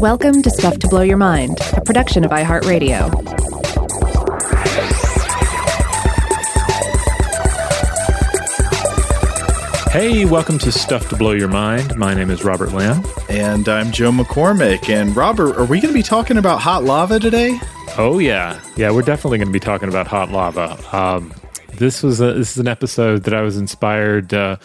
Welcome to Stuff to Blow Your Mind, a production of iHeartRadio. Hey, welcome to Stuff to Blow Your Mind. My name is Robert Lamb. And I'm Joe McCormick. And Robert, are we going to be talking about hot lava today? Oh yeah, yeah, we're definitely going to be talking about hot lava. Um, this was a, this is an episode that I was inspired uh,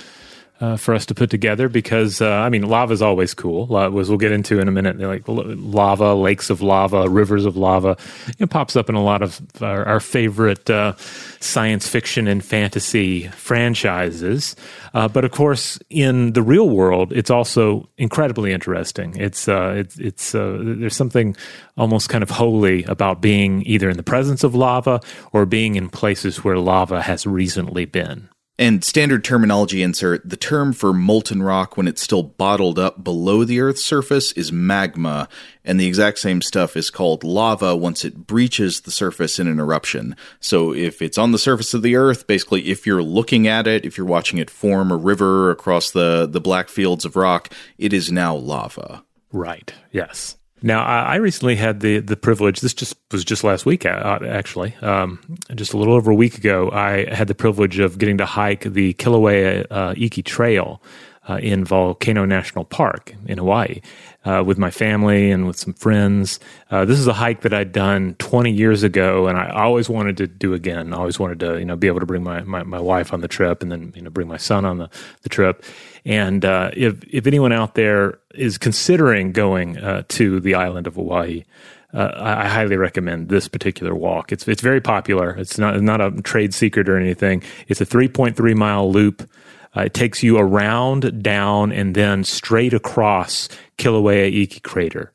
uh, for us to put together because uh, I mean lava is always cool. As we'll get into in a minute, like lava, lakes of lava, rivers of lava. It pops up in a lot of our, our favorite uh, science fiction and fantasy franchises. Uh, but of course, in the real world, it's also incredibly interesting. It's uh, it's, it's uh, there's something almost kind of holy about being either in the presence of lava or being in places where lava has recently been. And standard terminology insert the term for molten rock when it's still bottled up below the Earth's surface is magma, and the exact same stuff is called lava once it breaches the surface in an eruption. So if it's on the surface of the Earth, basically, if you're looking at it, if you're watching it form a river across the, the black fields of rock, it is now lava. Right, yes. Now, I recently had the the privilege. This just was just last week, uh, actually, um, just a little over a week ago. I had the privilege of getting to hike the Kilauea uh, Iki Trail uh, in Volcano National Park in Hawaii uh, with my family and with some friends. Uh, this is a hike that I'd done 20 years ago, and I always wanted to do again. I always wanted to, you know, be able to bring my, my, my wife on the trip, and then you know bring my son on the, the trip. And uh, if if anyone out there is considering going uh, to the island of Hawaii, uh, I, I, highly recommend this particular walk. It's it's very popular. It's not not a trade secret or anything. It's a 3.3 mile loop. Uh, it takes you around, down, and then straight across Kilauea Iki crater.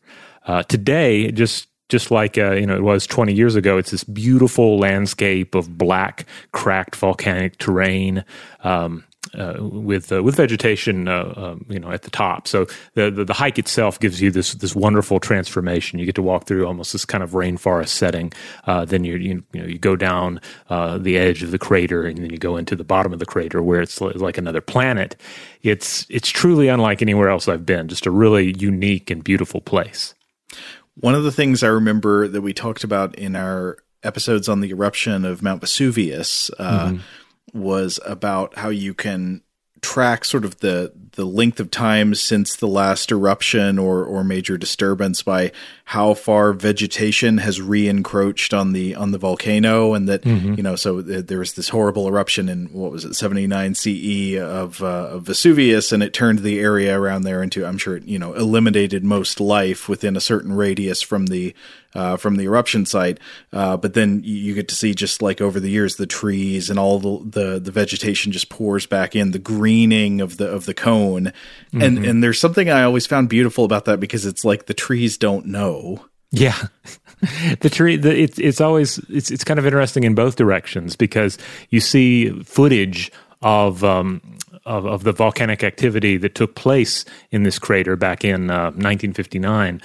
Uh, today, just just like uh, you know it was 20 years ago, it's this beautiful landscape of black, cracked volcanic terrain. Um, uh, with uh, with vegetation, uh, um, you know, at the top. So the, the, the hike itself gives you this this wonderful transformation. You get to walk through almost this kind of rainforest setting. Uh, then you, you you know you go down uh, the edge of the crater, and then you go into the bottom of the crater where it's like another planet. It's it's truly unlike anywhere else I've been. Just a really unique and beautiful place. One of the things I remember that we talked about in our episodes on the eruption of Mount Vesuvius. Uh, mm-hmm was about how you can track sort of the the length of time since the last eruption or or major disturbance by how far vegetation has re-encroached on the on the volcano and that mm-hmm. you know so there was this horrible eruption in what was it 79 CE of, uh, of Vesuvius and it turned the area around there into I'm sure it, you know eliminated most life within a certain radius from the uh, from the eruption site. Uh, but then you get to see just like over the years, the trees and all the, the, the vegetation just pours back in, the greening of the of the cone, mm-hmm. and and there's something I always found beautiful about that because it's like the trees don't know. Yeah. the tree the, it's it's always it's it's kind of interesting in both directions because you see footage of um, of, of the volcanic activity that took place in this crater back in uh, 1959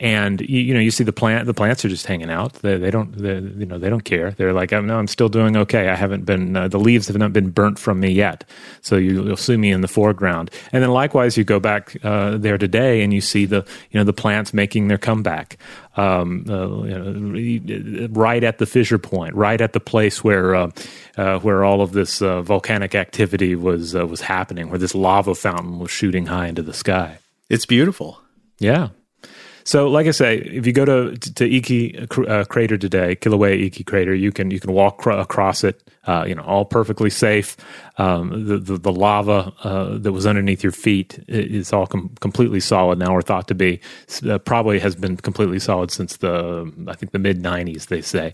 and you, you, know you see the plant the plants are just hanging out. They, they don't they, you know they don't care. They're like oh, no i'm still doing okay. I haven't been uh, the leaves have not been burnt from me yet. So you, will see me in the foreground. And then likewise you go back uh, there today and you see the you know the plants making their comeback. Um, uh, you know, right at the fissure point right at the place where uh, uh, where all of this uh, volcanic activity was was happening where this lava fountain was shooting high into the sky. It's beautiful. Yeah so, like I say, if you go to to Iki uh, crater today, Kilauea Iki crater, you can you can walk cr- across it. Uh, you know, all perfectly safe. Um, the, the, the lava uh, that was underneath your feet is all com- completely solid now, or thought to be. Uh, probably has been completely solid since the I think the mid '90s. They say,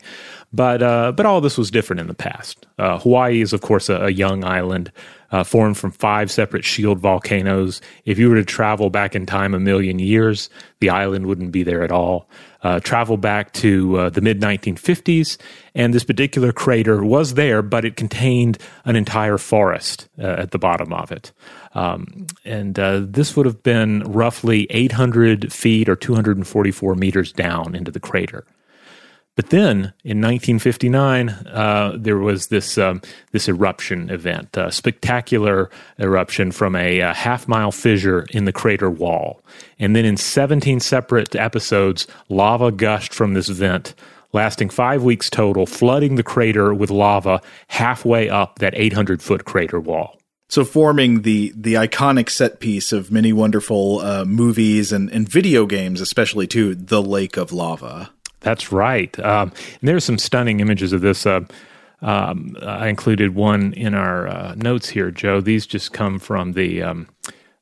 but uh, but all this was different in the past. Uh, Hawaii is, of course, a, a young island uh, formed from five separate shield volcanoes. If you were to travel back in time a million years, the island wouldn't be there at all. Uh, travel back to uh, the mid 1950s, and this particular crater was there, but it contained an entire forest uh, at the bottom of it. Um, and uh, this would have been roughly 800 feet or 244 meters down into the crater. But then in 1959, uh, there was this um, this eruption event, a spectacular eruption from a, a half mile fissure in the crater wall. And then in 17 separate episodes, lava gushed from this vent, lasting five weeks total, flooding the crater with lava halfway up that 800 foot crater wall. So forming the the iconic set piece of many wonderful uh, movies and, and video games, especially too, the Lake of Lava. That's right. Um, and there's some stunning images of this. Uh, um, I included one in our uh, notes here, Joe. These just come from the um,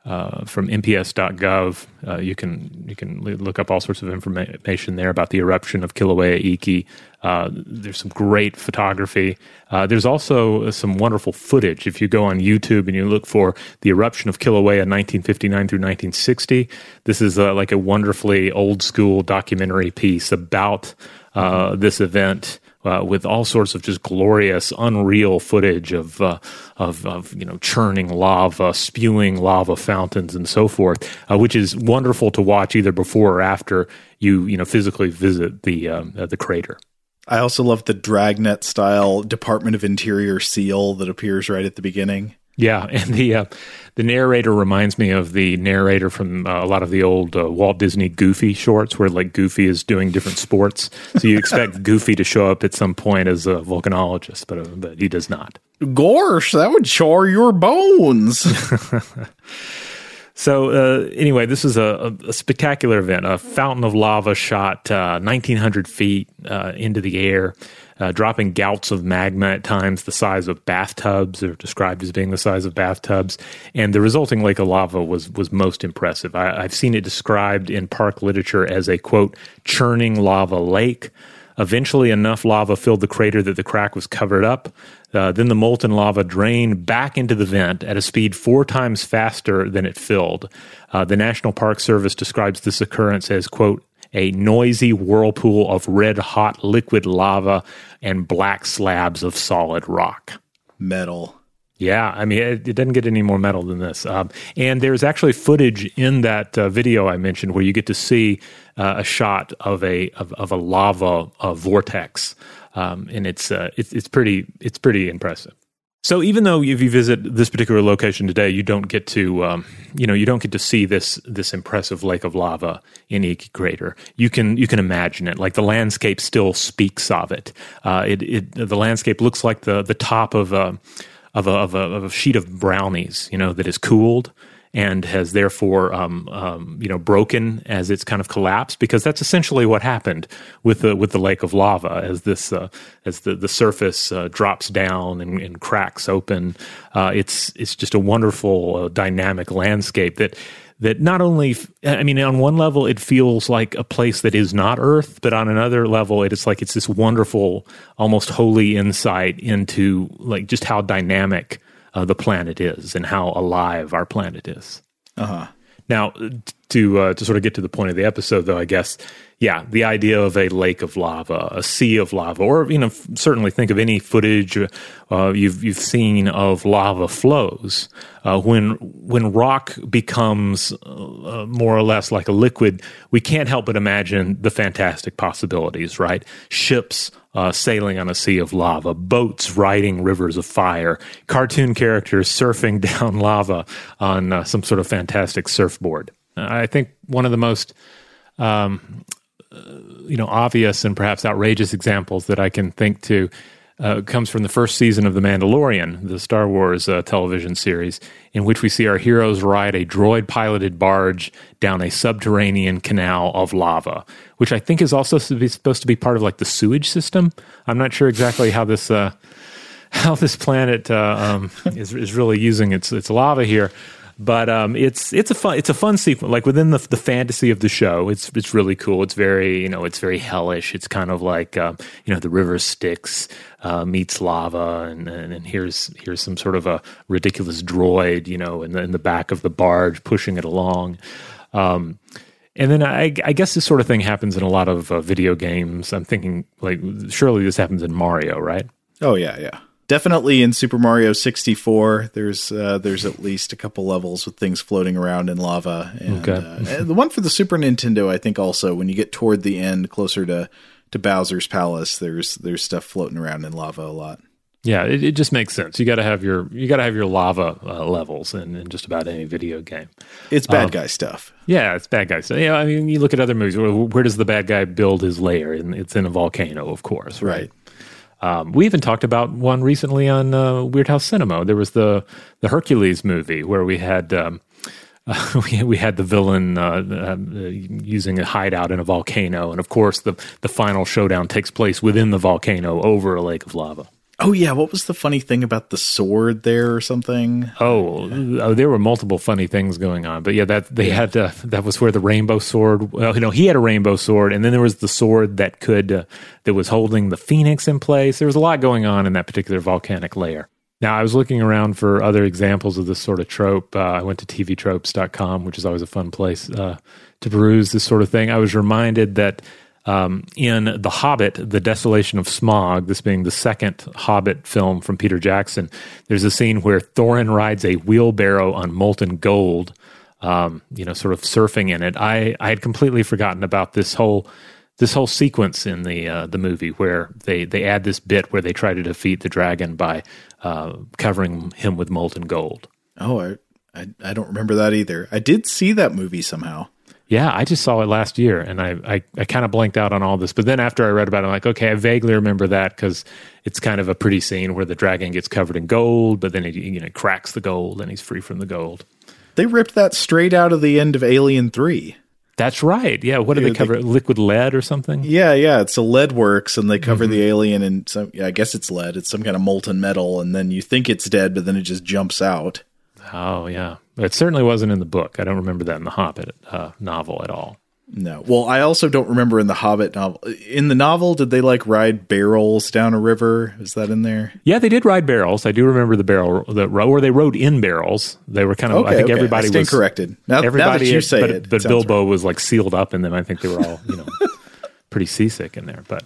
uh, from NPS.gov. Uh, you can you can look up all sorts of information there about the eruption of Kilauea Iki. Uh, there's some great photography. Uh, there's also some wonderful footage. If you go on YouTube and you look for the eruption of Kilauea 1959 through 1960, this is uh, like a wonderfully old school documentary piece about uh, this event uh, with all sorts of just glorious, unreal footage of, uh, of, of you know churning lava, spewing lava fountains, and so forth, uh, which is wonderful to watch either before or after you you know physically visit the um, uh, the crater. I also love the dragnet style Department of Interior seal that appears right at the beginning. Yeah, and the uh, the narrator reminds me of the narrator from uh, a lot of the old uh, Walt Disney Goofy shorts, where like Goofy is doing different sports. So you expect Goofy to show up at some point as a volcanologist, but uh, but he does not. Gosh, that would char your bones. so uh, anyway, this is a, a, spectacular event. A fountain of lava shot 1,900 uh, feet into the air uh, dropping gouts of magma at times the size of bathtubs, or described as being the size of bathtubs. And the resulting lake of lava was was most impressive. I, I've seen it described in park literature as a quote churning lava lake. Eventually, enough lava filled the crater that the crack was covered up. Uh, then the molten lava drained back into the vent at a speed four times faster than it filled. Uh, the National Park Service describes this occurrence as, quote, a noisy whirlpool of red hot liquid lava and black slabs of solid rock. Metal. Yeah, I mean, it, it, doesn't get any more metal than this. Um, and there's actually footage in that uh, video I mentioned where you get to see uh, a shot of a of, of a lava uh, vortex, um, and it's, uh, it's it's pretty it's pretty impressive. So even though if you visit this particular location today, you don't get to, um, you know, you don't get to see this this impressive lake of lava in Iki Crater. You can you can imagine it. Like the landscape still speaks of it. Uh, it, it the landscape looks like the the top of a of a, of a of a sheet of brownies, you know, that is cooled and has therefore um, um, you know broken as it's kind of collapsed because that's essentially what happened with the with the lake of lava as this uh, as the the surface uh, drops down and, and cracks open. Uh, it's it's just a wonderful uh, dynamic landscape that that not only i mean on one level it feels like a place that is not earth but on another level it is like it's this wonderful almost holy insight into like just how dynamic uh, the planet is and how alive our planet is. Uh-huh. Now, to uh, to sort of get to the point of the episode, though, I guess, yeah, the idea of a lake of lava, a sea of lava, or you know, certainly think of any footage uh, you've you've seen of lava flows. Uh, when when rock becomes uh, more or less like a liquid, we can't help but imagine the fantastic possibilities. Right, ships uh, sailing on a sea of lava, boats riding rivers of fire, cartoon characters surfing down lava on uh, some sort of fantastic surfboard. I think one of the most um, uh, you know obvious and perhaps outrageous examples that I can think to uh, comes from the first season of The Mandalorian, the Star Wars uh, television series, in which we see our heroes ride a droid piloted barge down a subterranean canal of lava, which I think is also supposed to be part of like the sewage system. I'm not sure exactly how this. Uh, how this planet uh, um, is, is really using its its lava here, but um, it's it's a fun it's a fun sequence. Like within the the fantasy of the show, it's it's really cool. It's very you know it's very hellish. It's kind of like um, you know the river Styx uh, meets lava, and, and, and here's here's some sort of a ridiculous droid you know in the, in the back of the barge pushing it along. Um, and then I, I, guess this sort of thing happens in a lot of uh, video games. I'm thinking like surely this happens in Mario, right? Oh yeah, yeah definitely in Super Mario 64, there's uh, there's at least a couple levels with things floating around in lava. And, okay. uh, the one for the Super Nintendo, I think also when you get toward the end, closer to to Bowser's Palace, there's there's stuff floating around in lava a lot. Yeah, it, it just makes sense. You got to have your you got to have your lava uh, levels in, in just about any video game. It's bad um, guy stuff. Yeah, it's bad guy stuff. Yeah, I mean, you look at other movies. Where, where does the bad guy build his lair? And it's in a volcano, of course, right? right. Um, we even talked about one recently on uh, Weirdhouse Cinema. There was the the Hercules movie where we had um, uh, we, we had the villain uh, uh, using a hideout in a volcano, and of course the the final showdown takes place within the volcano over a lake of lava. Oh yeah, what was the funny thing about the sword there or something? Oh, oh there were multiple funny things going on, but yeah, that they had uh, that was where the rainbow sword. Well, you know, he had a rainbow sword, and then there was the sword that could uh, that was holding the phoenix in place. There was a lot going on in that particular volcanic layer. Now, I was looking around for other examples of this sort of trope. Uh, I went to tvtropes.com, which is always a fun place uh, to peruse this sort of thing. I was reminded that um, in The Hobbit, The Desolation of Smaug, this being the second Hobbit film from Peter Jackson, there's a scene where Thorin rides a wheelbarrow on molten gold, um, you know, sort of surfing in it. I, I had completely forgotten about this whole this whole sequence in the uh, the movie where they they add this bit where they try to defeat the dragon by uh, covering him with molten gold. Oh, I, I I don't remember that either. I did see that movie somehow. Yeah, I just saw it last year, and I I, I kind of blanked out on all this. But then after I read about it, I'm like, okay, I vaguely remember that because it's kind of a pretty scene where the dragon gets covered in gold, but then it you know cracks the gold and he's free from the gold. They ripped that straight out of the end of Alien Three. That's right. Yeah. What do they cover? They, Liquid lead or something? Yeah, yeah. It's a lead works, and they cover mm-hmm. the alien and some. Yeah, I guess it's lead. It's some kind of molten metal, and then you think it's dead, but then it just jumps out. Oh yeah, it certainly wasn't in the book. I don't remember that in the Hobbit uh, novel at all. No. Well, I also don't remember in the Hobbit novel. In the novel, did they like ride barrels down a river? Is that in there? Yeah, they did ride barrels. I do remember the barrel, the or they rode in barrels. They were kind of. Okay, I think okay. everybody I was corrected. Now, everybody, now you say but, it, but it Bilbo right. was like sealed up in them. I think they were all you know pretty seasick in there. But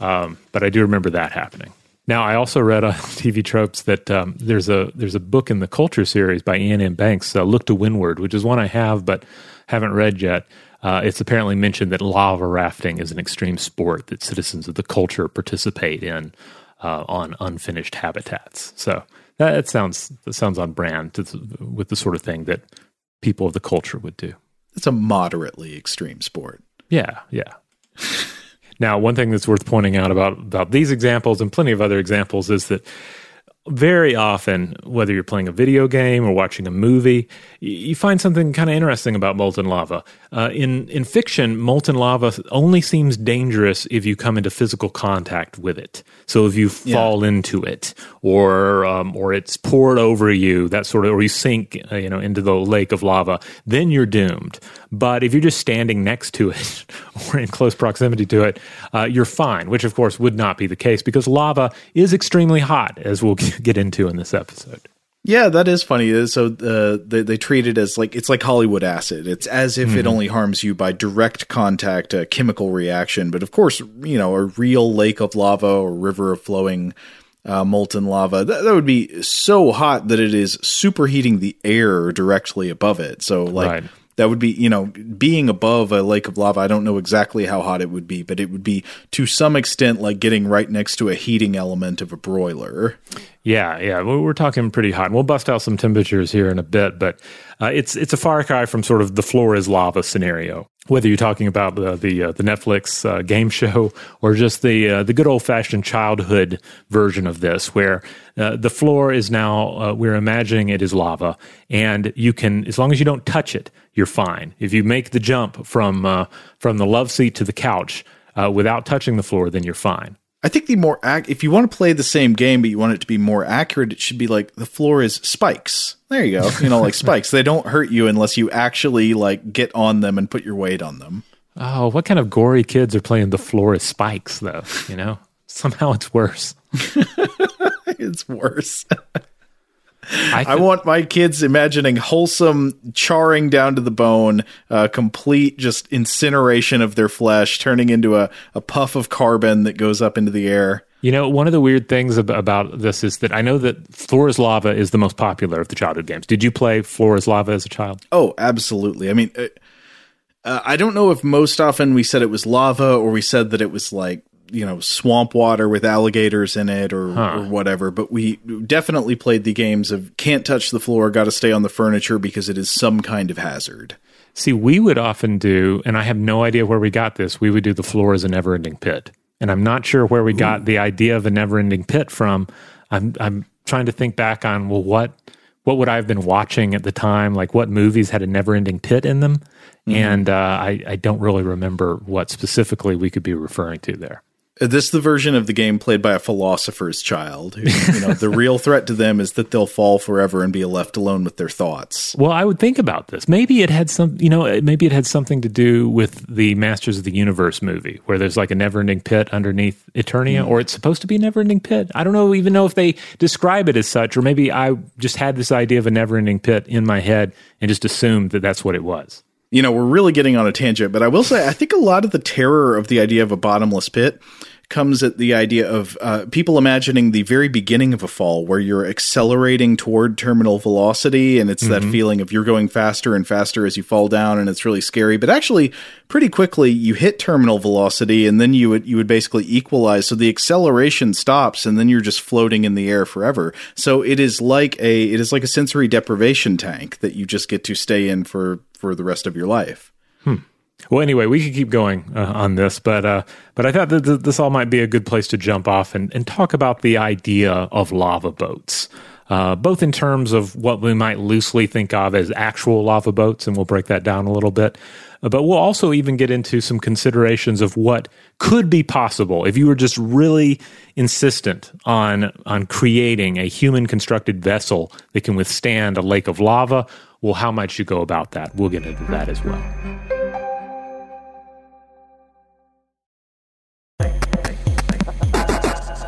um, but I do remember that happening. Now, I also read on TV tropes that um, there's a there's a book in the Culture series by Iain M. Banks, uh, "Look to Windward," which is one I have but haven't read yet. Uh, it's apparently mentioned that lava rafting is an extreme sport that citizens of the culture participate in uh, on unfinished habitats. So that, that, sounds that sounds on brand to, with the sort of thing that people of the culture would do. It's a moderately extreme sport. Yeah, yeah. Now, one thing that's worth pointing out about about these examples and plenty of other examples is that very often, whether you're playing a video game or watching a movie, you find something kind of interesting about molten lava. Uh, in in fiction, molten lava only seems dangerous if you come into physical contact with it. So if you fall yeah. into it, or um, or it's poured over you, that sort of, or you sink, uh, you know, into the lake of lava, then you're doomed. But if you're just standing next to it or in close proximity to it, uh, you're fine. Which of course would not be the case because lava is extremely hot, as we'll get into in this episode. Yeah, that is funny. So uh, they they treat it as like it's like Hollywood acid. It's as if mm-hmm. it only harms you by direct contact, a chemical reaction. But of course, you know, a real lake of lava or river of flowing uh, molten lava that, that, would be so hot that it is superheating the air directly above it. So like. Right that would be you know being above a lake of lava i don't know exactly how hot it would be but it would be to some extent like getting right next to a heating element of a broiler. Yeah yeah we're talking pretty hot And we'll bust out some temperatures here in a bit but uh, it's it's a far cry from sort of the floor is lava scenario whether you're talking about the the, uh, the Netflix uh, game show or just the uh, the good old fashioned childhood version of this, where uh, the floor is now uh, we're imagining it is lava, and you can as long as you don't touch it, you're fine. If you make the jump from uh, from the love seat to the couch without touching the floor, then you're fine. I think the more ac- if you want to play the same game but you want it to be more accurate, it should be like the floor is spikes. There you go. You know, like spikes. They don't hurt you unless you actually like get on them and put your weight on them. Oh, what kind of gory kids are playing the floor is spikes though? You know, somehow it's worse. it's worse. I, I, want my kids imagining wholesome charring down to the bone, uh, complete just incineration of their flesh, turning into a, a puff of carbon that goes up into the air. You know, one of the weird things about this is that I know that Floor is Lava is the most popular of the childhood games. Did you play Floor is Lava as a child? Oh, absolutely. I mean, uh, Uh, I don't know if most often we said it was lava or we said that it was like you know swamp water with alligators in it or, huh. or whatever but we definitely played the games of can't touch the floor got to stay on the furniture because it is some kind of hazard see we would often do and i have no idea where we got this we would do the floor as a never ending pit and i'm not sure where we got Ooh. the idea of a never ending pit from i'm i'm trying to think back on well what what would I have been watching at the time? Like what movies had a never ending pit in them? Mm-hmm. And uh, I, I don't really remember what specifically we could be referring to there. This is the version of the game played by a philosopher's child. Who, you know, the real threat to them is that they'll fall forever and be left alone with their thoughts. Well, I would think about this. Maybe it had some, you know, maybe it had something to do with the Masters of the Universe movie, where there's like a never-ending pit underneath Eternia, mm. or it's supposed to be a never-ending pit. I don't know, even know if they describe it as such, or maybe I just had this idea of a never-ending pit in my head and just assumed that that's what it was you know, we're really getting on a tangent, but I will say, I think a lot of the terror of the idea of a bottomless pit comes at the idea of uh, people imagining the very beginning of a fall where you're accelerating toward terminal velocity and it's mm-hmm. that feeling of you're going faster and faster as you fall down and it's really scary but actually pretty quickly you hit terminal velocity and then you would you would basically equalize so the acceleration stops and then you're just floating in the air forever so it is like a it is like a sensory deprivation tank that you just get to stay in for for the rest of your life. Well, anyway, we could keep going uh, on this, but uh, but I thought that th- this all might be a good place to jump off and, and talk about the idea of lava boats, uh, both in terms of what we might loosely think of as actual lava boats, and we'll break that down a little bit. But we'll also even get into some considerations of what could be possible if you were just really insistent on on creating a human constructed vessel that can withstand a lake of lava. Well, how might you go about that? We'll get into that as well.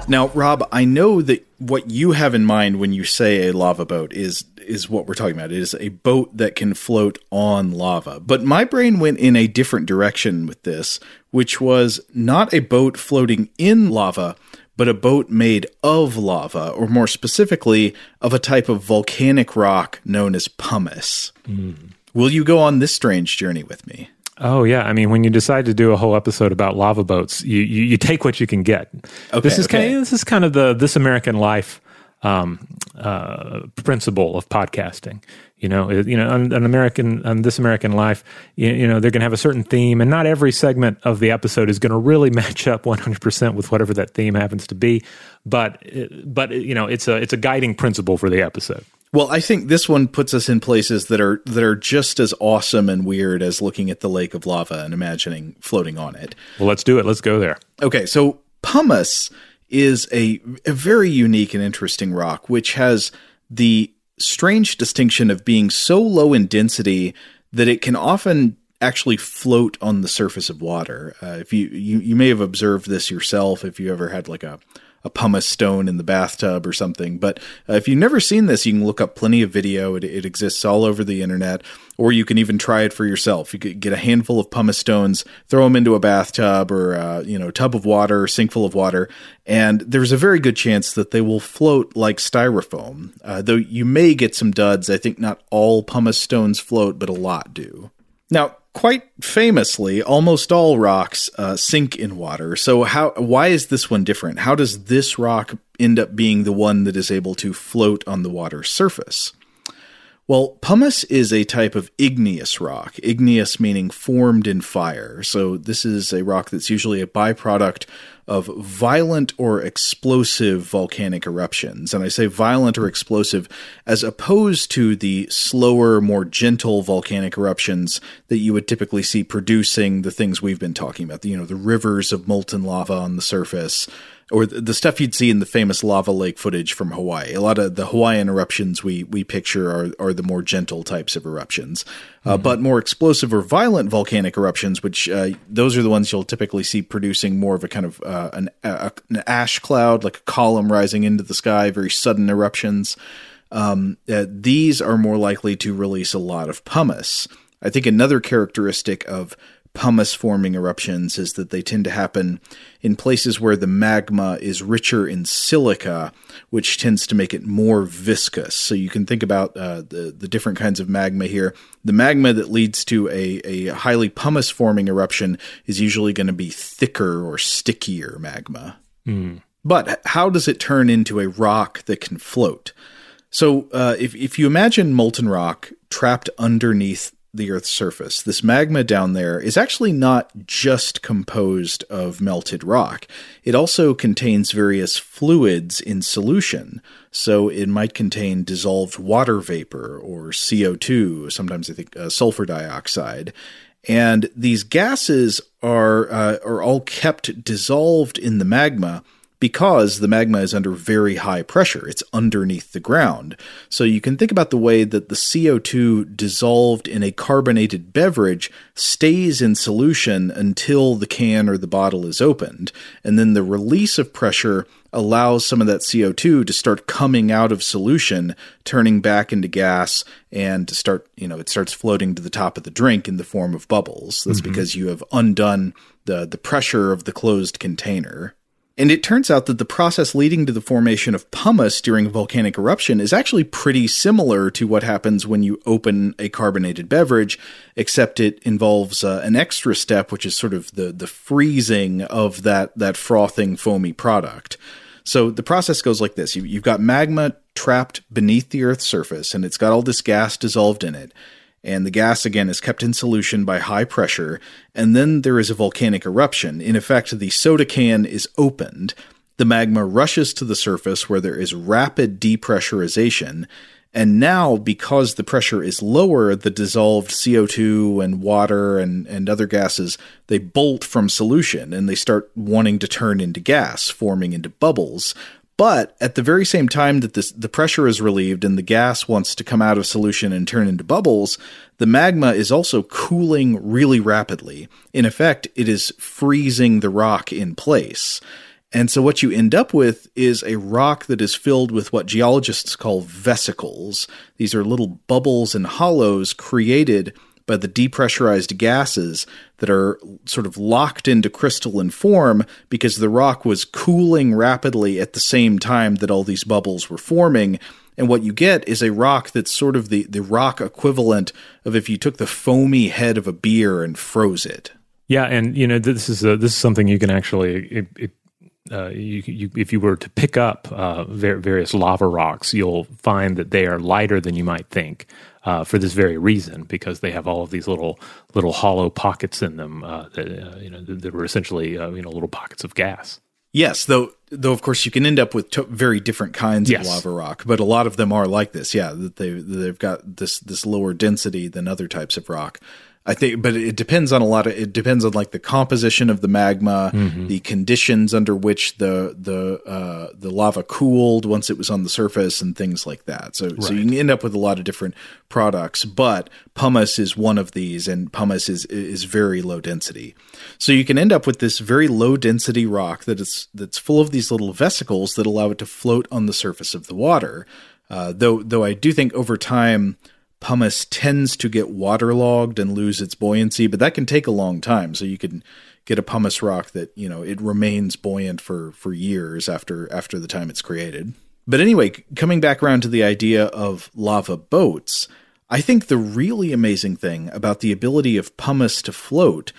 Now, Rob, I know that what you have in mind when you say a lava boat is is what we're talking about. It is a boat that can float on lava. But my brain went in a different direction with this, which was not a boat floating in lava, but a boat made of lava, or more specifically, of a type of volcanic rock known as pumice. Mm. Will you go on this strange journey with me? Oh yeah, I mean, when you decide to do a whole episode about lava boats, you you, you take what you can get. Okay, this is okay. kind of, this is kind of the this American life um, uh, principle of podcasting. You know, you know, an American, on this American life, you, you know, they're going to have a certain theme, and not every segment of the episode is going to really match up 100% with whatever that theme happens to be. But, but you know, it's a it's a guiding principle for the episode. Well, I think this one puts us in places that are that are just as awesome and weird as looking at the lake of lava and imagining floating on it. Well, let's do it. Let's go there. Okay, so pumice is a, a very unique and interesting rock, which has the strange distinction of being so low in density that it can often actually float on the surface of water. Uh, if you, you you may have observed this yourself if you ever had like a a pumice stone in the bathtub or something. But uh, if you've never seen this, you can look up plenty of video. It, it, exists all over the internet, or you can even try it for yourself. You could get a handful of pumice stones, throw them into a bathtub or uh, you know tub of water, sink full of water, and there's a very good chance that they will float like styrofoam. Uh, though you may get some duds. I think not all pumice stones float, but a lot do. Now, quite famously, almost all rocks uh, sink in water. So how why is this one different? How does this rock end up being the one that is able to float on the water surface? Well, pumice is a type of igneous rock, igneous meaning formed in fire. So, this is a rock that's usually a byproduct of violent or explosive volcanic eruptions. And I say violent or explosive as opposed to the slower, more gentle volcanic eruptions that you would typically see producing the things we've been talking about. You know, the rivers of molten lava on the surface, or the stuff you'd see in the famous lava lake footage from Hawaii. A lot of the Hawaiian eruptions we we picture are are the more gentle types of eruptions, uh, mm-hmm. but more explosive or violent volcanic eruptions, which uh, those are the ones you'll typically see producing more of a kind of uh, an, a, an, ash cloud, like a column rising into the sky, very sudden eruptions. Um, uh, these are more likely to release a lot of pumice. I think another characteristic of pumice forming eruptions is that they tend to happen in places where the magma is richer in silica, which tends to make it more viscous. So you can think about uh, the, the different kinds of magma here. The magma that leads to a, a highly pumice forming eruption is usually going to be thicker or stickier magma. Mm. But how does it turn into a rock that can float? So uh, if, if you imagine molten rock trapped underneath the Earth's surface. This magma down there is actually not just composed of melted rock. It also contains various fluids in solution. So it might contain dissolved water vapor or CO2, sometimes I think uh, sulfur dioxide. And these gases are uh, are all kept dissolved in the magma because the magma is under very high pressure. It's underneath the ground. So you can think about the way that the CO2 dissolved in a carbonated beverage stays in solution until the can or the bottle is opened. And then the release of pressure allows some of that CO2 to start coming out of solution, turning back into gas, and to start, you know, it starts floating to the top of the drink in the form of bubbles. That's mm-hmm. because you have undone the, the pressure of the closed container. And it turns out that the process leading to the formation of pumice during a volcanic eruption is actually pretty similar to what happens when you open a carbonated beverage, except it involves uh, an extra step, which is sort of the, the freezing of that, that frothing, foamy product. So the process goes like this you, you've got magma trapped beneath the Earth's surface, and it's got all this gas dissolved in it and the gas again is kept in solution by high pressure, and then there is a volcanic eruption. In effect, the soda can is opened, the magma rushes to the surface where there is rapid depressurization, and now, because the pressure is lower, the dissolved CO2 and water and, and other gases, they bolt from solution and they start wanting to turn into gas, forming into bubbles. But at the very same time that this, the pressure is relieved and the gas wants to come out of solution and turn into bubbles, the magma is also cooling really rapidly. In effect, it is freezing the rock in place. And so what you end up with is a rock that is filled with what geologists call vesicles. These are little bubbles and hollows created by the depressurized gases that are sort of locked into crystalline form because the rock was cooling rapidly at the same time that all these bubbles were forming. And what you get is a rock that's sort of the, the rock equivalent of if you took the foamy head of a beer and froze it. Yeah, and you know this is a, this is something you can actually it, it, uh, you, you, if you were to pick up uh, various lava rocks, you'll find that they are lighter than you might think uh, for this very reason, because they have all of these little little hollow pockets in them uh, that uh, you know that were essentially uh, you know little pockets of gas. Yes, though though of course you can end up with to- very different kinds yes. of lava rock, but a lot of them are like this. Yeah, that they they've got this this lower density than other types of rock. I think, but it depends on a lot of. It depends on like the composition of the magma, mm-hmm. the conditions under which the the uh, the lava cooled once it was on the surface, and things like that. So, right. so you can end up with a lot of different products. But pumice is one of these, and pumice is is very low density. So you can end up with this very low density rock that is that's full of these little vesicles that allow it to float on the surface of the water. Uh, though, though I do think over time pumice tends to get waterlogged and lose its buoyancy, but that can take a long time. So you can get a pumice rock that, you know, it remains buoyant for for years after after the time it's created. But anyway, coming back around to the idea of lava boats, I think the really amazing thing about the ability of pumice to float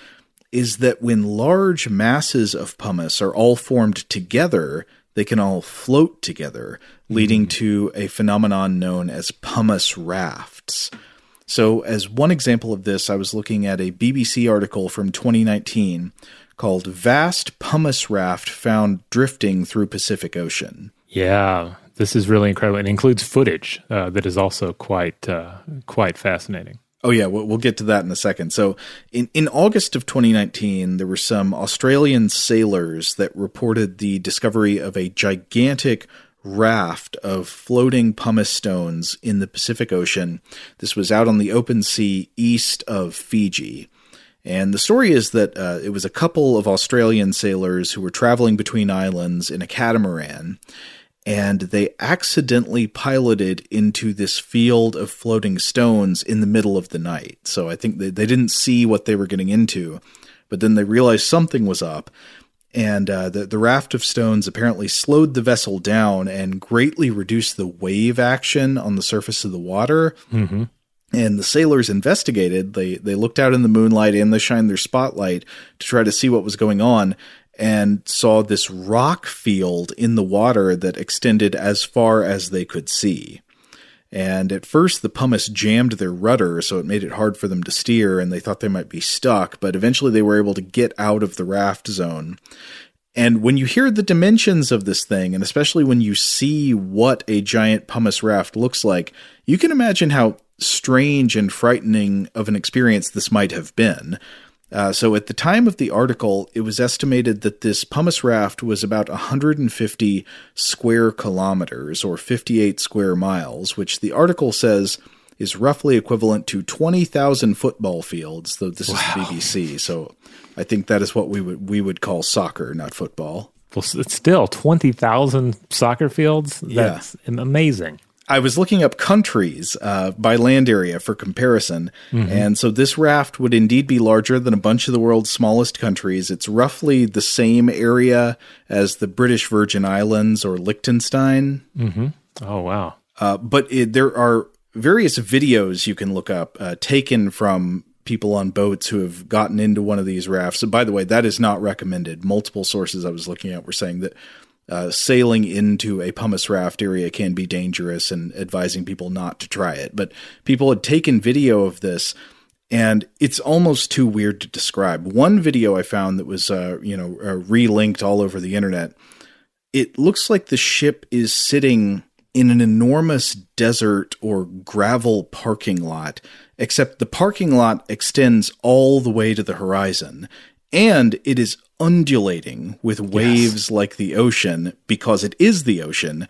is that when large masses of pumice are all formed together, they can all float together, leading mm. to a phenomenon known as pumice rafts. So, as one example of this, I was looking at a BBC article from 2019 called Vast Pumice Raft Found Drifting Through Pacific Ocean. Yeah, this is really incredible. It includes footage uh, that is also quite uh, quite fascinating. Oh yeah, we'll, we'll get to that in a second. So, in in August of 2019, there were some Australian sailors that reported the discovery of a gigantic raft of floating pumice stones in the Pacific Ocean. This was out on the open sea east of Fiji. And the story is that uh, it was a couple of Australian sailors who were traveling between islands in a catamaran. and they accidentally piloted into this field of floating stones in the middle of the night. So I think they, they didn't see what they were getting into, but then they realized something was up. And uh, the, the raft of stones apparently slowed the vessel down and greatly reduced the wave action on the surface of the water. Mm-hmm. And the sailors investigated. They they looked out in the moonlight and they shined their spotlight to try to see what was going on and saw this rock field in the water that extended as far as they could see. And at first, the pumice jammed their rudder, so it made it hard for them to steer, and they thought they might be stuck, but eventually they were able to get out of the raft zone. And when you hear the dimensions of this thing, and especially when you see what a giant pumice raft looks like, you can imagine how strange and frightening of an experience this might have been. Uh, so at the time of the article, it was estimated that this pumice raft was about 150 square kilometers or 58 square miles, which the article says is roughly equivalent to 20,000 football fields, though this wow. is the BBC. So I think that is what we would we would call soccer, not football. Well, it's still 20,000 soccer fields. That's yeah. amazing. I was looking up countries uh, by land area for comparison, mm-hmm. and so this raft would indeed be larger than a bunch of the world's smallest countries. It's roughly the same area as the British Virgin Islands or Liechtenstein. Mm-hmm. Oh wow! Uh, but it, there are various videos you can look up uh, taken from people on boats who have gotten into one of these rafts. By the way, that is not recommended. Multiple sources I was looking at were saying that uh, sailing into a pumice raft area can be dangerous and advising people not to try it. But people had taken video of this and it's almost too weird to describe. One video I found that was, uh, you know, uh, relinked all over the internet. It looks like the ship is sitting in an enormous desert or gravel parking lot, except the parking lot extends all the way to the horizon and it is undulating with waves yes. like the ocean because it is the ocean.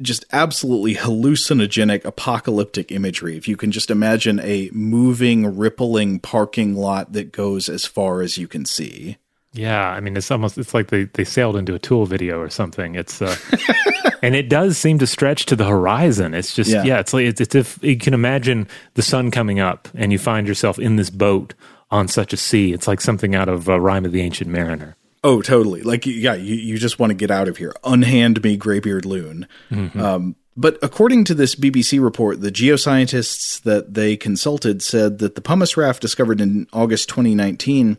Just absolutely hallucinogenic apocalyptic imagery. If you can just imagine a moving, rippling parking lot that goes as far as you can see. Yeah, I mean, it's almost it's like they, they sailed into a Tool video or something. It's uh, and it does seem to stretch to the horizon. It's just yeah, yeah it's like it's, it's if you can imagine the sun coming up and you find yourself in this boat on such a sea. It's like something out of uh, Rime of the Ancient Mariner. Oh, totally. Like, yeah, you, you just want to get out of here. Unhand me, graybeard loon. Mm-hmm. Um, but according to this BBC report, the geoscientists that they consulted said that the pumice raft discovered in August 2019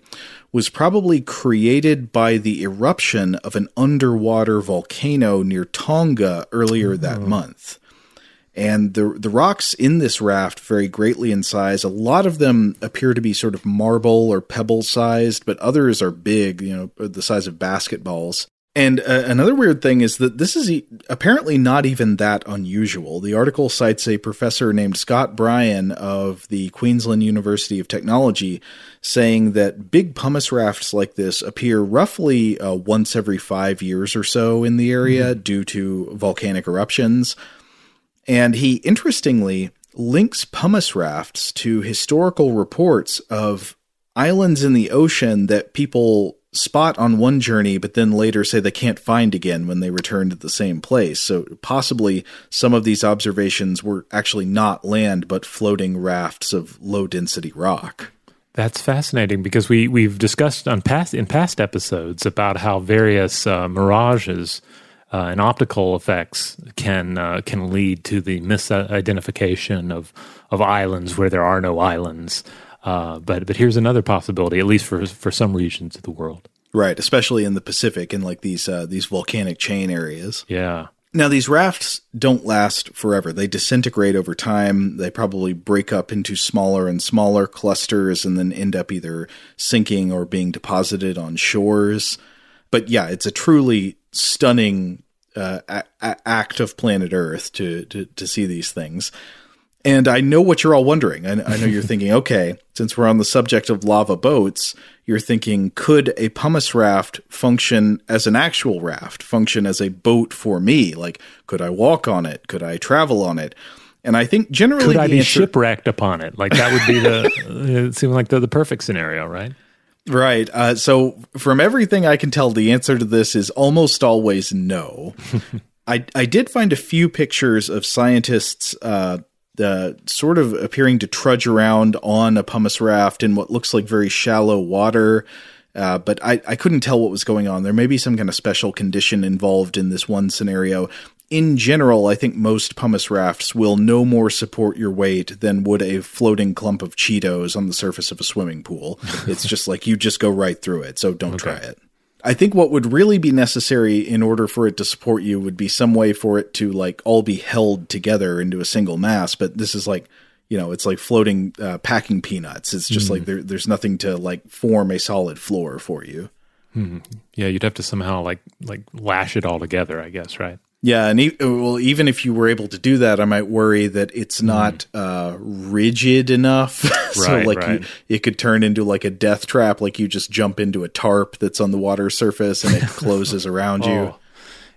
was probably created by the eruption of an underwater volcano near Tonga earlier that mm-hmm. month and the the rocks in this raft vary greatly in size. A lot of them appear to be sort of marble or pebble sized, but others are big, you know, the size of basketballs. And uh, another weird thing is that this is e- apparently not even that unusual. The article cites a professor named Scott Bryan of the Queensland University of Technology saying that big pumice rafts like this appear roughly uh, once every five years or so in the area mm-hmm. due to volcanic eruptions. And he interestingly links pumice rafts to historical reports of islands in the ocean that people spot on one journey, but then later say they can't find again when they return to the same place. So possibly some of these observations were actually not land, but floating rafts of low density rock. That's fascinating because we we've discussed on past in past episodes about how various uh, mirages uh, and optical effects can uh, can lead to the misidentification of of islands where there are no islands. Uh, but but here's another possibility, at least for for some regions of the world. Right, especially in the Pacific and like these uh, these volcanic chain areas. Yeah. Now these rafts don't last forever. They disintegrate over time. They probably break up into smaller and smaller clusters and then end up either sinking or being deposited on shores. But yeah, it's a truly stunning uh, a- act of planet Earth to, to to see these things. And I know what you're all wondering. I, I know you're thinking, okay, since we're on the subject of lava boats, you're thinking, could a pumice raft function as an actual raft, function as a boat for me? Like, could I walk on it? Could I travel on it? And I think generally, could I be answer- shipwrecked upon it? Like that would be the it seemed like the, the perfect scenario, right? Right. Uh, so, from everything I can tell, the answer to this is almost always no. I I did find a few pictures of scientists uh, the sort of appearing to trudge around on a pumice raft in what looks like very shallow water. Uh, but I, I couldn't tell what was going on. There may be some kind of special condition involved in this one scenario. In general, I think most pumice rafts will no more support your weight than would a floating clump of Cheetos on the surface of a swimming pool. it's just like you just go right through it, so don't okay. try it. I think what would really be necessary in order for it to support you would be some way for it to like all be held together into a single mass. But this is like, you know, it's like floating, uh, packing peanuts. It's just mm. like there, there's nothing to like form a solid floor for you. Hmm. Yeah, you'd have to somehow like like lash it all together, I guess, right? Yeah, and e- well, even if you were able to do that, I might worry that it's not mm. uh, rigid enough. so, right, like, right. You, it could turn into like a death trap. Like you just jump into a tarp that's on the water surface and it closes around oh. you.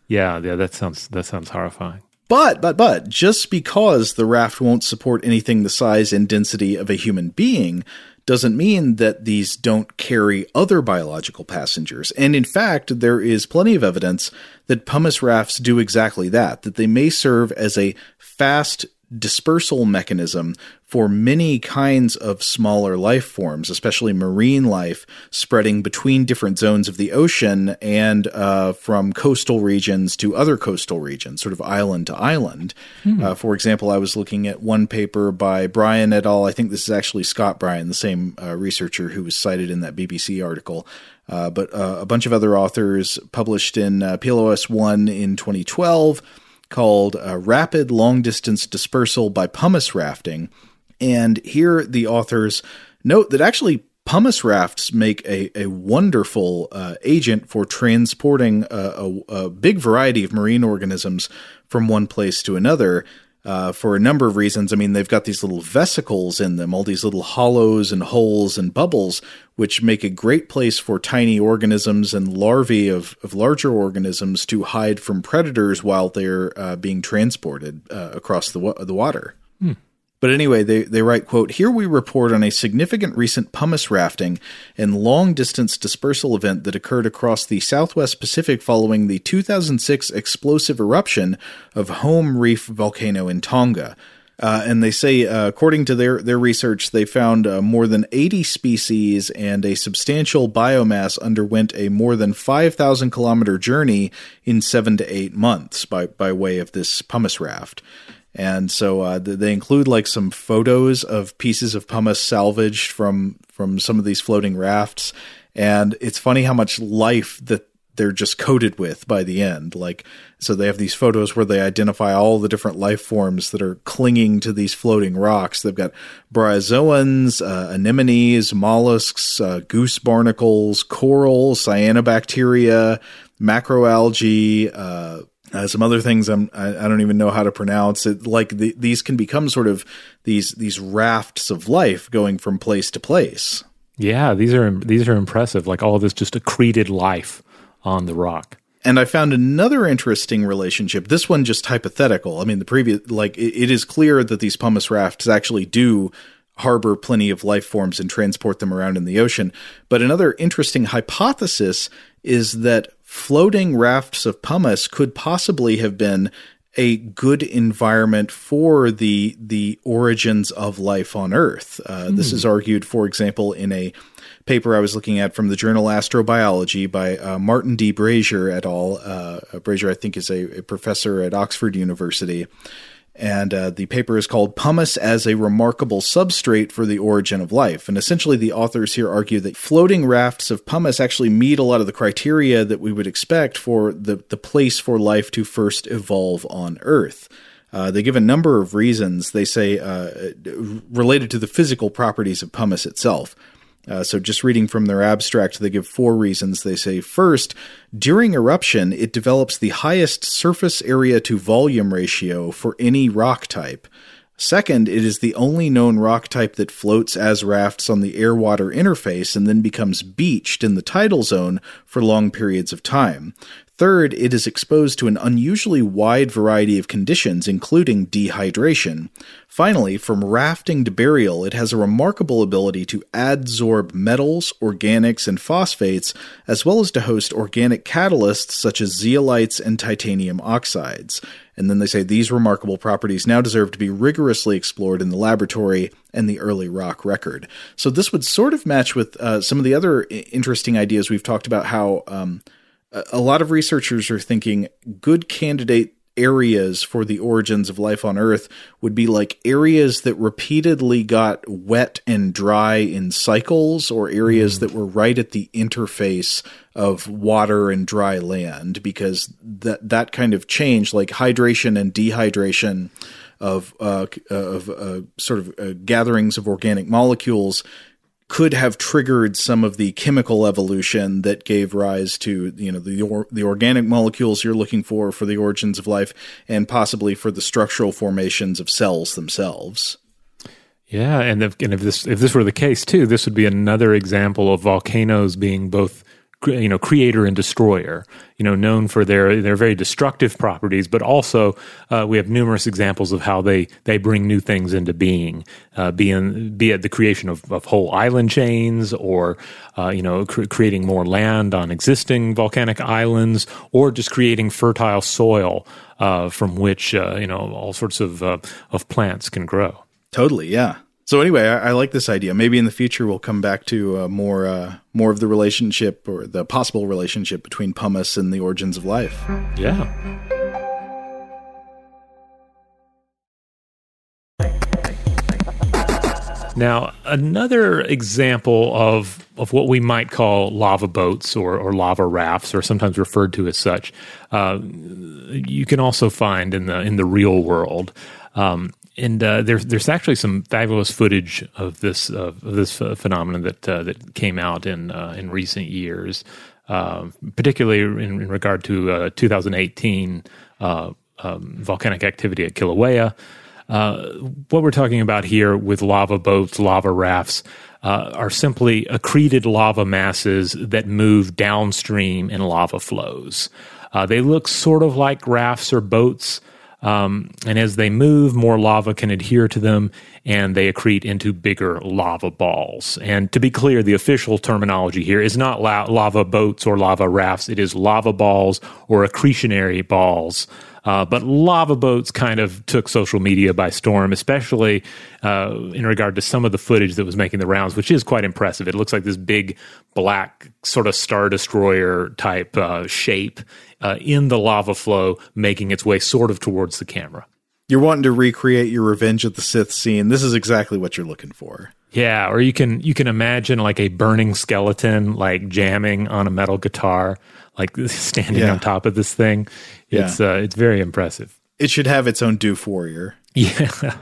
Yeah, yeah, that sounds that sounds horrifying. But, but, but, just because the raft won't support anything the size and density of a human being doesn't mean that these don't carry other biological passengers. And in fact, there is plenty of evidence that pumice rafts do exactly that, that they may serve as a fast dispersal mechanism for many kinds of smaller life forms, especially marine life, spreading between different zones of the ocean and uh, from coastal regions to other coastal regions, sort of island to island. Hmm. Uh, for example, I was looking at one paper by Bryan et al. I think this is actually Scott Bryan, the same uh, researcher who was cited in that BBC article. Uh, but uh, a bunch of other authors published in uh, PLOS ONE in 2012 called uh, Rapid Long Distance Dispersal by Pumice Rafting. And here the authors note that actually pumice rafts make a, a wonderful uh, agent for transporting a, a, a, big variety of marine organisms from one place to another uh, for a number of reasons. I mean, they've got these little vesicles in them, all these little hollows and holes and bubbles, which make a great place for tiny organisms and larvae of, of larger organisms to hide from predators while they're uh, being transported uh, across the, the water. Hmm. But anyway, they, they write, quote, Here we report on a significant recent pumice rafting and long distance dispersal event that occurred across the southwest Pacific following the 2006 explosive eruption of Home Reef volcano in Tonga. Uh, and they say, uh, according to their, their research, they found uh, more than 80 species and a substantial biomass underwent a more than 5,000 kilometer journey in seven to eight months by, by way of this pumice raft. And so uh, they include like some photos of pieces of pumice salvaged from from some of these floating rafts, and it's funny how much life that they're just coated with by the end. Like, so they have these photos where they identify all the different life forms that are clinging to these floating rocks. They've got bryozoans, uh, anemones, mollusks, uh, goose barnacles, coral, cyanobacteria, macroalgae, uh, some other things I'm I, I, don't even know how to pronounce it. Like the, these can become sort of these these rafts of life going from place to place. Yeah, these are these are impressive. Like all this just accreted life on the rock. And I found another interesting relationship. This one just hypothetical. I mean, the previous like it, it is clear that these pumice rafts actually do harbor plenty of life forms and transport them around in the ocean. But another interesting hypothesis is that floating rafts of pumice could possibly have been a good environment for the the origins of life on Earth. Uh, hmm. This is argued, for example, in a paper I was looking at from the journal Astrobiology by uh, Martin D. Brasier et al. Uh, Brasier, I think, is a, a professor at Oxford University. And uh, the paper is called Pumice as a Remarkable Substrate for the Origin of Life. And essentially, the authors here argue that floating rafts of pumice actually meet a lot of the criteria that we would expect for the, the place for life to first evolve on Earth. Uh, they give a number of reasons, they say, uh, related to the physical properties of pumice itself. Uh, so, just reading from their abstract, they give four reasons. They say first, during eruption, it develops the highest surface area to volume ratio for any rock type. Second, it is the only known rock type that floats as rafts on the air water interface and then becomes beached in the tidal zone for long periods of time. Third, it is exposed to an unusually wide variety of conditions, including dehydration. Finally, from rafting to burial, it has a remarkable ability to adsorb metals, organics, and phosphates, as well as to host organic catalysts such as zeolites and titanium oxides. And then they say these remarkable properties now deserve to be rigorously explored in the laboratory and the early rock record. So this would sort of match with uh, some of the other interesting ideas we've talked about how. Um, a lot of researchers are thinking good candidate areas for the origins of life on Earth would be like areas that repeatedly got wet and dry in cycles, or areas mm. that were right at the interface of water and dry land, because that that kind of change, like hydration and dehydration of uh, of uh, sort of uh, gatherings of organic molecules could have triggered some of the chemical evolution that gave rise to you know the or, the organic molecules you're looking for for the origins of life and possibly for the structural formations of cells themselves. Yeah, and if, and if this if this were the case too, this would be another example of volcanoes being both you know creator and destroyer you know known for their their very destructive properties but also uh, we have numerous examples of how they they bring new things into being uh, being be it the creation of, of whole island chains or uh, you know cr- creating more land on existing volcanic islands or just creating fertile soil uh, from which uh, you know all sorts of uh, of plants can grow. Totally yeah so anyway, I, I, like this idea. Maybe in the future we'll come back to uh, more uh, more of the relationship or the possible relationship between pumice and the origins of life. Yeah. Now, another example of, of what we might call lava boats or, or lava rafts, or sometimes referred to as such, uh, you can also find in the in the real world. Um, and uh, there's there's actually some fabulous footage of this uh, of this phenomenon that uh, that came out in uh, in recent years, um, particularly in, in, regard to uh, 2018 uh, um, volcanic activity at Kilauea. what we're talking about here with lava boats, lava rafts, are simply accreted lava masses that move downstream in lava flows. they look sort of like rafts or boats. Um, and as they move, more lava can adhere to them and they accrete into bigger lava balls. And to be clear, the official terminology here is not la- lava boats or lava rafts, it is lava balls or accretionary balls. Uh, but lava boats kind of took social media by storm, especially uh, in regard to some of the footage that was making the rounds, which is quite impressive. It looks like this big black sort of star destroyer type uh, shape uh, in the lava flow, making its way sort of towards the camera. You're wanting to recreate your Revenge of the Sith scene. This is exactly what you're looking for. Yeah, or you can you can imagine like a burning skeleton like jamming on a metal guitar, like standing yeah. on top of this thing. It's yeah. uh, it's very impressive. It should have its own doof warrior. Yeah.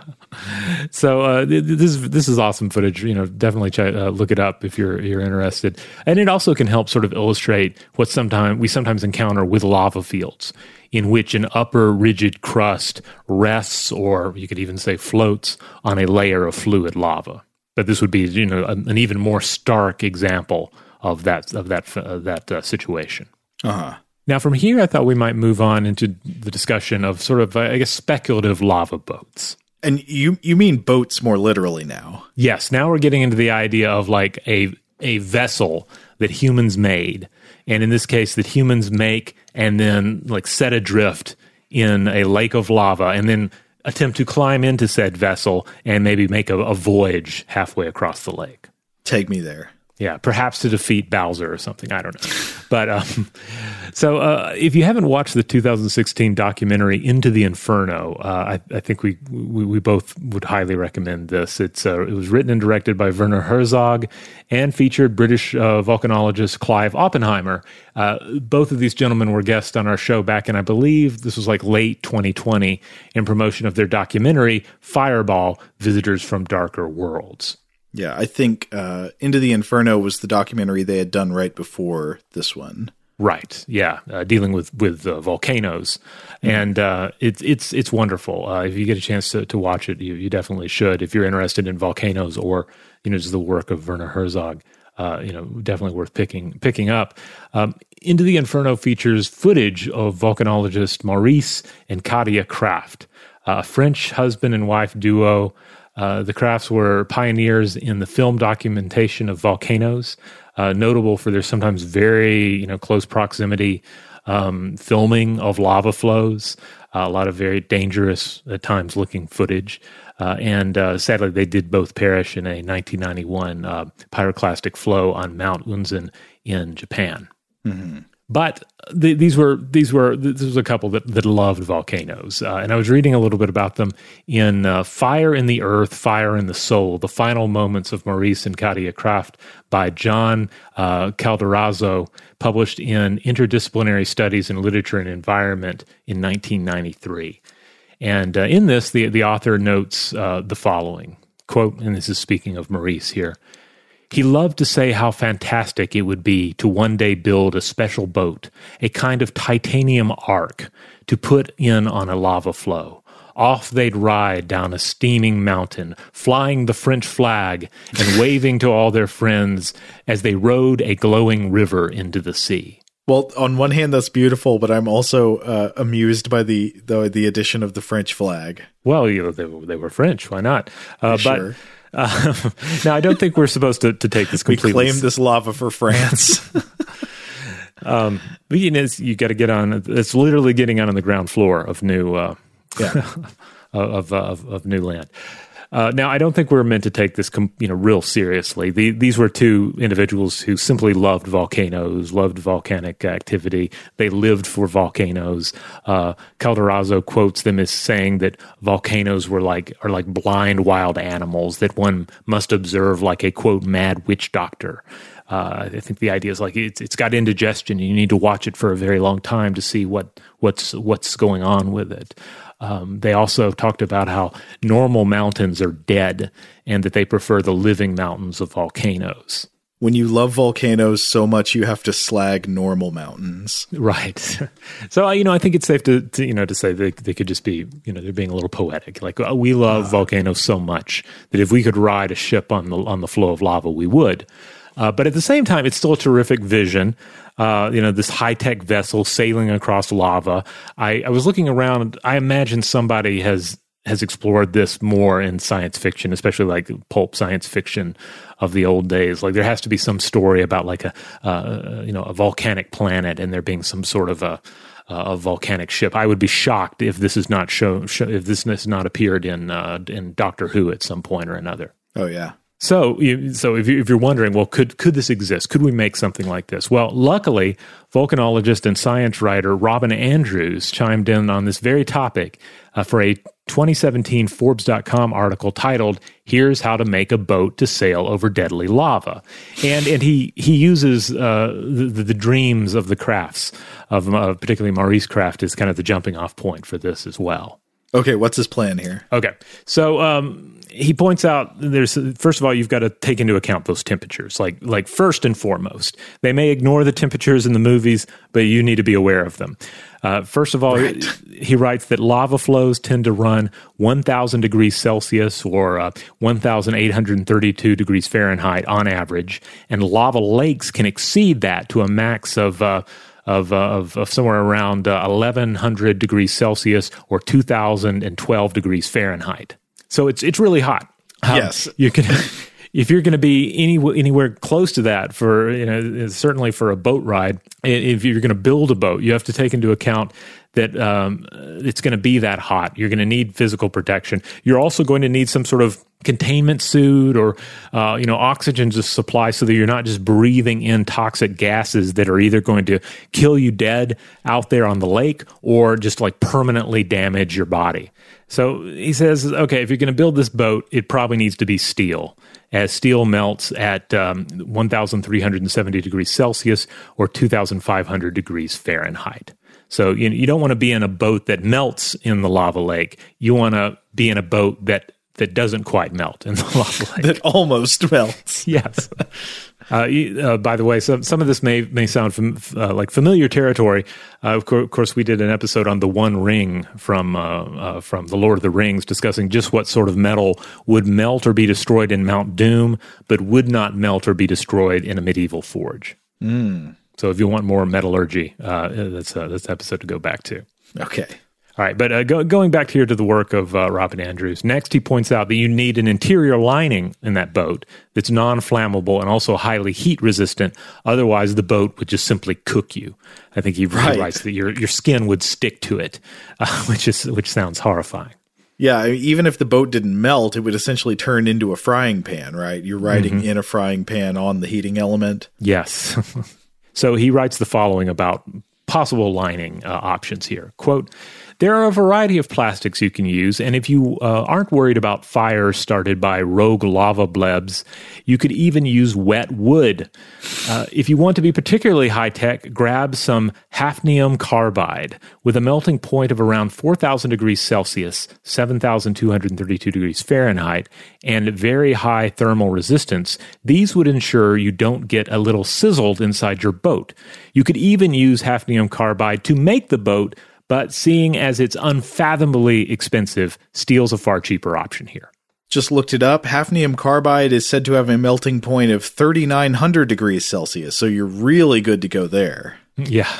so uh, this is this is awesome footage. You know, definitely check, uh, look it up if you're you're interested. And it also can help sort of illustrate what sometimes we sometimes encounter with lava fields, in which an upper rigid crust rests, or you could even say floats, on a layer of fluid lava. But this would be you know an, an even more stark example of that of that uh, that uh, situation. Uh huh. Now, from here, I thought we might move on into the discussion of sort of, I guess, speculative lava boats. And you you mean boats more literally now? Yes. Now we're getting into the idea of like a a vessel that humans made, and in this case, that humans make and then like set adrift in a lake of lava, and then attempt to climb into said vessel and maybe make a, a voyage halfway across the lake. Take me there. Yeah, perhaps to defeat Bowser or something. I don't know. But um, so uh, if you haven't watched the 2016 documentary Into the Inferno, uh, I, I, think we, we, we both would highly recommend this. It's uh, it was written and directed by Werner Herzog and featured British uh, volcanologist Clive Oppenheimer. Uh, both of these gentlemen were guests on our show back in I believe this was like late 2020 in promotion of their documentary Fireball: Visitors from Darker Worlds. Yeah, I think uh, Into the Inferno was the documentary they had done right before this one. Right. Yeah, uh, dealing with with uh, volcanoes, mm-hmm. and uh, it's it's it's wonderful. Uh, if you get a chance to, to watch it, you you definitely should. If you're interested in volcanoes or you know just the work of Werner Herzog, uh, you know, definitely worth picking picking up. Um, Into the Inferno features footage of volcanologist Maurice and Katia Krafft, a French husband and wife duo. Uh, the Kraffts were pioneers in the film documentation of volcanoes, uh, notable for their sometimes very you know close proximity um, filming of lava flows. Uh, a lot of very dangerous at times looking footage. Uh, and uh, sadly, they did both perish in a 1991 uh, pyroclastic flow on Mount Unzen in Japan. Mm-hmm. But the, these were these were this was a couple that, that loved volcanoes, uh, and I was reading a little bit about them in uh, "Fire in the Earth, Fire in the Soul: The Final Moments of Maurice and Katia Krafft" by John uh, Calderazzo, published in Interdisciplinary Studies in Literature and Environment in 1993. And uh, in this, the the author notes uh, the following quote, and this is speaking of Maurice here. He loved to say how fantastic it would be to one day build a special boat, a kind of titanium ark, to put in on a lava flow. Off they'd ride down a steaming mountain, flying the French flag and waving to all their friends as they rode a glowing river into the sea. Well, on one hand, that's beautiful, but I'm also uh, amused by the, the the addition of the French flag. Well, you know, they, they were French. Why not? Uh, sure. Um, now, I don't think we're supposed to, to take this completely. We claim this lava for France. um, but you know, you got to get on. It's literally getting on, on the ground floor of new, uh, yeah. of, of, of new land. Uh, now, I don't think we're meant to take this, com- you know, real seriously. The, these were two individuals who simply loved volcanoes, loved volcanic activity. They lived for volcanoes. Uh, Calderazzo quotes them as saying that volcanoes were like are like blind wild animals that one must observe like a quote mad witch doctor. Uh, I think the idea is like it's it's got indigestion. You need to watch it for a very long time to see what what's what's going on with it. Um, they also talked about how normal mountains are dead and that they prefer the living mountains of volcanoes. When you love volcanoes so much, you have to slag normal mountains. Right. so, you know, I think it's safe to, to, you know, to say they, they could just be, you know, they're being a little poetic. Like uh, we love uh, volcanoes so much that if we could ride a ship on the, on the flow of lava, we would. Uh, but at the same time, it's still a terrific vision uh, you know, this high tech vessel sailing across lava. I, I was looking around. I imagine somebody has has explored this more in science fiction, especially like pulp science fiction of the old days. Like there has to be some story about like a uh, you know a volcanic planet and there being some sort of a a volcanic ship. I would be shocked if this is not shown show, if this has not appeared in uh, in Doctor Who at some point or another. Oh yeah. So, so if, you, are wondering, well, could could this exist? Could we make something like this? Well, luckily, volcanologist and science writer Robin Andrews chimed in on this very topic uh, for a 2017 Forbes.com article titled "Here's How to Make a Boat to Sail Over Deadly Lava," and and he he uses uh, the, the dreams of the Kraffts of uh, particularly Maurice Krafft as kind of the jumping off point for this as well. Okay, what's his plan here? Okay, so um, he points out there's first of all you've got to take into account those temperatures like like first and foremost they may ignore the temperatures in the movies but you need to be aware of them uh, first of all right. he writes that lava flows tend to run 1000 degrees celsius or uh, 1832 degrees fahrenheit on average and lava lakes can exceed that to a max of uh, of, uh, of, of, somewhere around 1100 uh, degrees Celsius or 2012 degrees Fahrenheit. So it's it's really hot. Um, yes, you can. if you're going to be any, anywhere close to that for you know certainly for a boat ride if you're going to build a boat you have to take into account that um, it's going to be that hot. You're going to need physical protection. You're also going to need some sort of containment suit or uh, you know oxygen supply so that you're not just breathing in toxic gases that are either going to kill you dead out there on the lake or just like permanently damage your body. So he says, okay, if you're going to build this boat, it probably needs to be steel, as steel melts at um, 1,370 degrees Celsius or 2,500 degrees Fahrenheit. So you, you don't want to be in a boat that melts in the lava lake. You want to be in a boat that that doesn't quite melt in the lava lake. that almost melts. yes. Uh, uh, by the way, some some of this may may sound fam- uh, like familiar territory. Uh, of, co- of, course, we did an episode on the One Ring from uh, uh, from the Lord of the Rings, discussing just what sort of metal would melt or be destroyed in Mount Doom, but would not melt or be destroyed in a medieval forge. Mm. So, if you want more metallurgy, that's that's episode to go back to. Okay. All right, but uh, go, going back here to the work of uh, Robin Andrews, next he points out that you need an interior lining in that boat that's non flammable and also highly heat resistant. Otherwise, the boat would just simply cook you. I think he right. writes that your, your skin would stick to it, uh, which, is, which sounds horrifying. Yeah, even if the boat didn't melt, it would essentially turn into a frying pan, right? You're riding mm-hmm. in a frying pan on the heating element. Yes. so he writes the following about possible lining uh, options here. Quote, there are a variety of plastics you can use, and if you uh, aren't worried about fires started by rogue lava blebs, you could even use wet wood. Uh, if you want to be particularly high tech, grab some hafnium carbide with a melting point of around 4,000 degrees Celsius, 7,232 degrees Fahrenheit, and very high thermal resistance. These would ensure you don't get a little sizzled inside your boat. You could even use hafnium carbide to make the boat but seeing as it's unfathomably expensive, steel's a far cheaper option here. Just looked it up. Hafnium carbide is said to have a melting point of 3,900 degrees Celsius, so you're really good to go there. Yeah.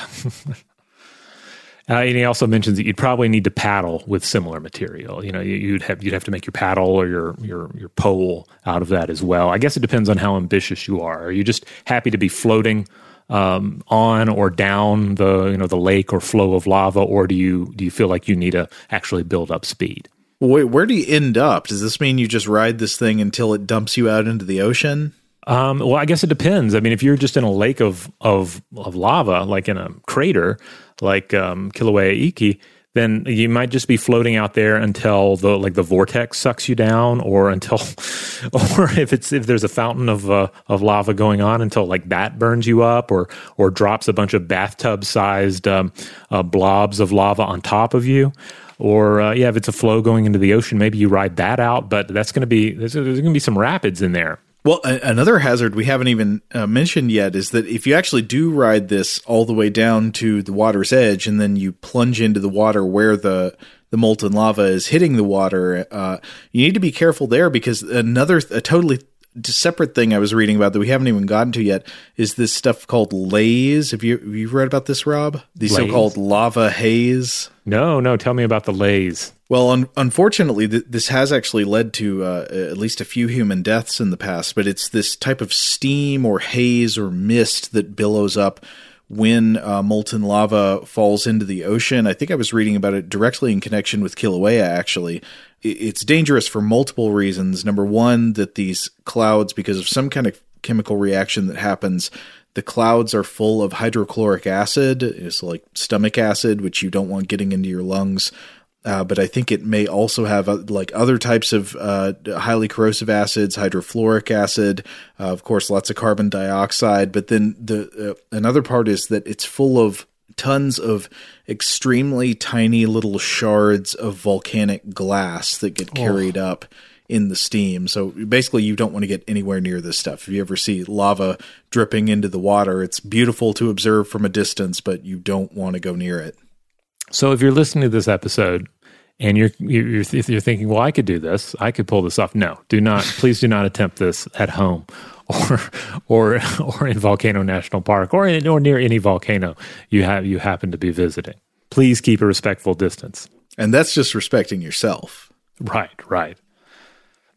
Uh, and he also mentions that you'd probably need to paddle with similar material. You know, you'd have you'd have to make your paddle or your your your pole out of that as well. I guess it depends on how ambitious you are. Are you just happy to be floating um, on or down the you know the lake or flow of lava, or do you do you feel like you need to actually build up speed? Wait, where do you end up? Does this mean you just ride this thing until it dumps you out into the ocean? Um, well, I guess it depends. I mean, if you're just in a lake of of of lava, like in a crater, like um, Kilauea Iki, then you might just be floating out there until the like the vortex sucks you down, or until, or if it's if there's a fountain of uh, of lava going on until like that burns you up, or or drops a bunch of bathtub sized um, uh, blobs of lava on top of you. Or uh, yeah, if it's a flow going into the ocean, maybe you ride that out. But that's going to be there's, there's going to be some rapids in there. Well, a- another hazard we haven't even uh, mentioned yet is that if you actually do ride this all the way down to the water's edge and then you plunge into the water where the the molten lava is hitting the water, uh, you need to be careful there because another a totally separate thing I was reading about that we haven't even gotten to yet is this stuff called laze. Have you have you read about this, Rob? The so called lava haze. No, no. Tell me about the laze. Well, un- unfortunately, th- this has actually led to uh, at least a few human deaths in the past. But it's this type of steam or haze or mist that billows up when uh, molten lava falls into the ocean. I think I was reading about it directly in connection with Kilauea. Actually, it's dangerous for multiple reasons. Number one, that these clouds, because of some kind of chemical reaction that happens, the clouds are full of hydrochloric acid. It's like stomach acid, which you don't want getting into your lungs. Uh, but I think it may also have uh, like other types of uh, highly corrosive acids, hydrofluoric acid, uh, of course, lots of carbon dioxide. But then the uh, another part is that it's full of tons of extremely tiny little shards of volcanic glass that get carried oh. up in the steam. So basically, you don't want to get anywhere near this stuff. If you ever see lava dripping into the water, it's beautiful to observe from a distance, but you don't want to go near it. So if you're listening to this episode and you're, you're if you're thinking, well, I could do this, I could pull this off. No, do not. please do not attempt this at home, or or or in Volcano National Park, or in, or near any volcano you have you happen to be visiting. Please keep a respectful distance. And that's just respecting yourself. Right, right.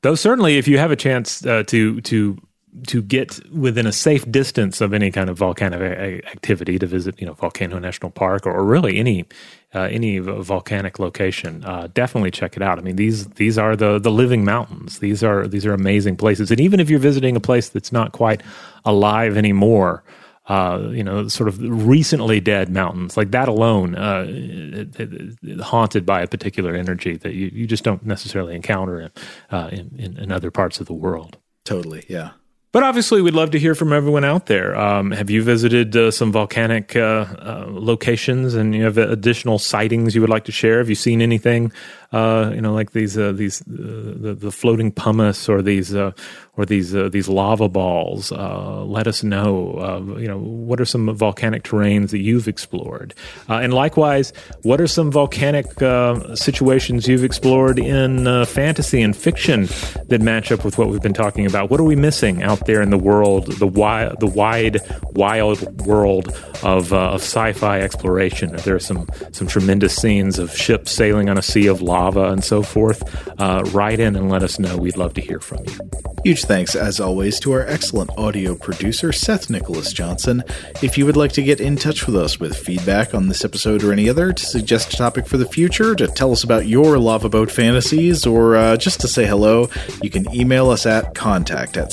Though certainly, if you have a chance uh, to to to get within a safe distance of any kind of volcanic activity to visit, you know, Volcano National Park or, or really any uh, any volcanic location, uh, definitely check it out. I mean, these these are the the living mountains. These are these are amazing places. And even if you're visiting a place that's not quite alive anymore, uh, you know, sort of recently dead mountains like that alone, uh, it, it, it, haunted by a particular energy that you, you just don't necessarily encounter in, uh, in, in in other parts of the world. Totally, yeah. But obviously, we'd love to hear from everyone out there. Um, have you visited uh, some volcanic uh, uh, locations and you have additional sightings you would like to share? Have you seen anything uh, you know, like these uh, these uh, the, the floating pumice or these or these these lava balls. Let us know. You know, what are some volcanic terrains that you've explored, and likewise, what are some volcanic situations you've explored in fantasy and fiction that match up with what we've been talking about? What are we missing out there in the world, the wide, the wide, wild world of of sci-fi exploration? There are some some tremendous scenes of ships sailing on a sea of lava and so forth. write in and let us know. We'd love to hear from you. Huge thanks, as always, to our excellent audio producer, Seth Nicholas Johnson. If you would like to get in touch with us with feedback on this episode or any other, to suggest a topic for the future, to tell us about your lava boat fantasies, or uh, just to say hello, you can email us at contact at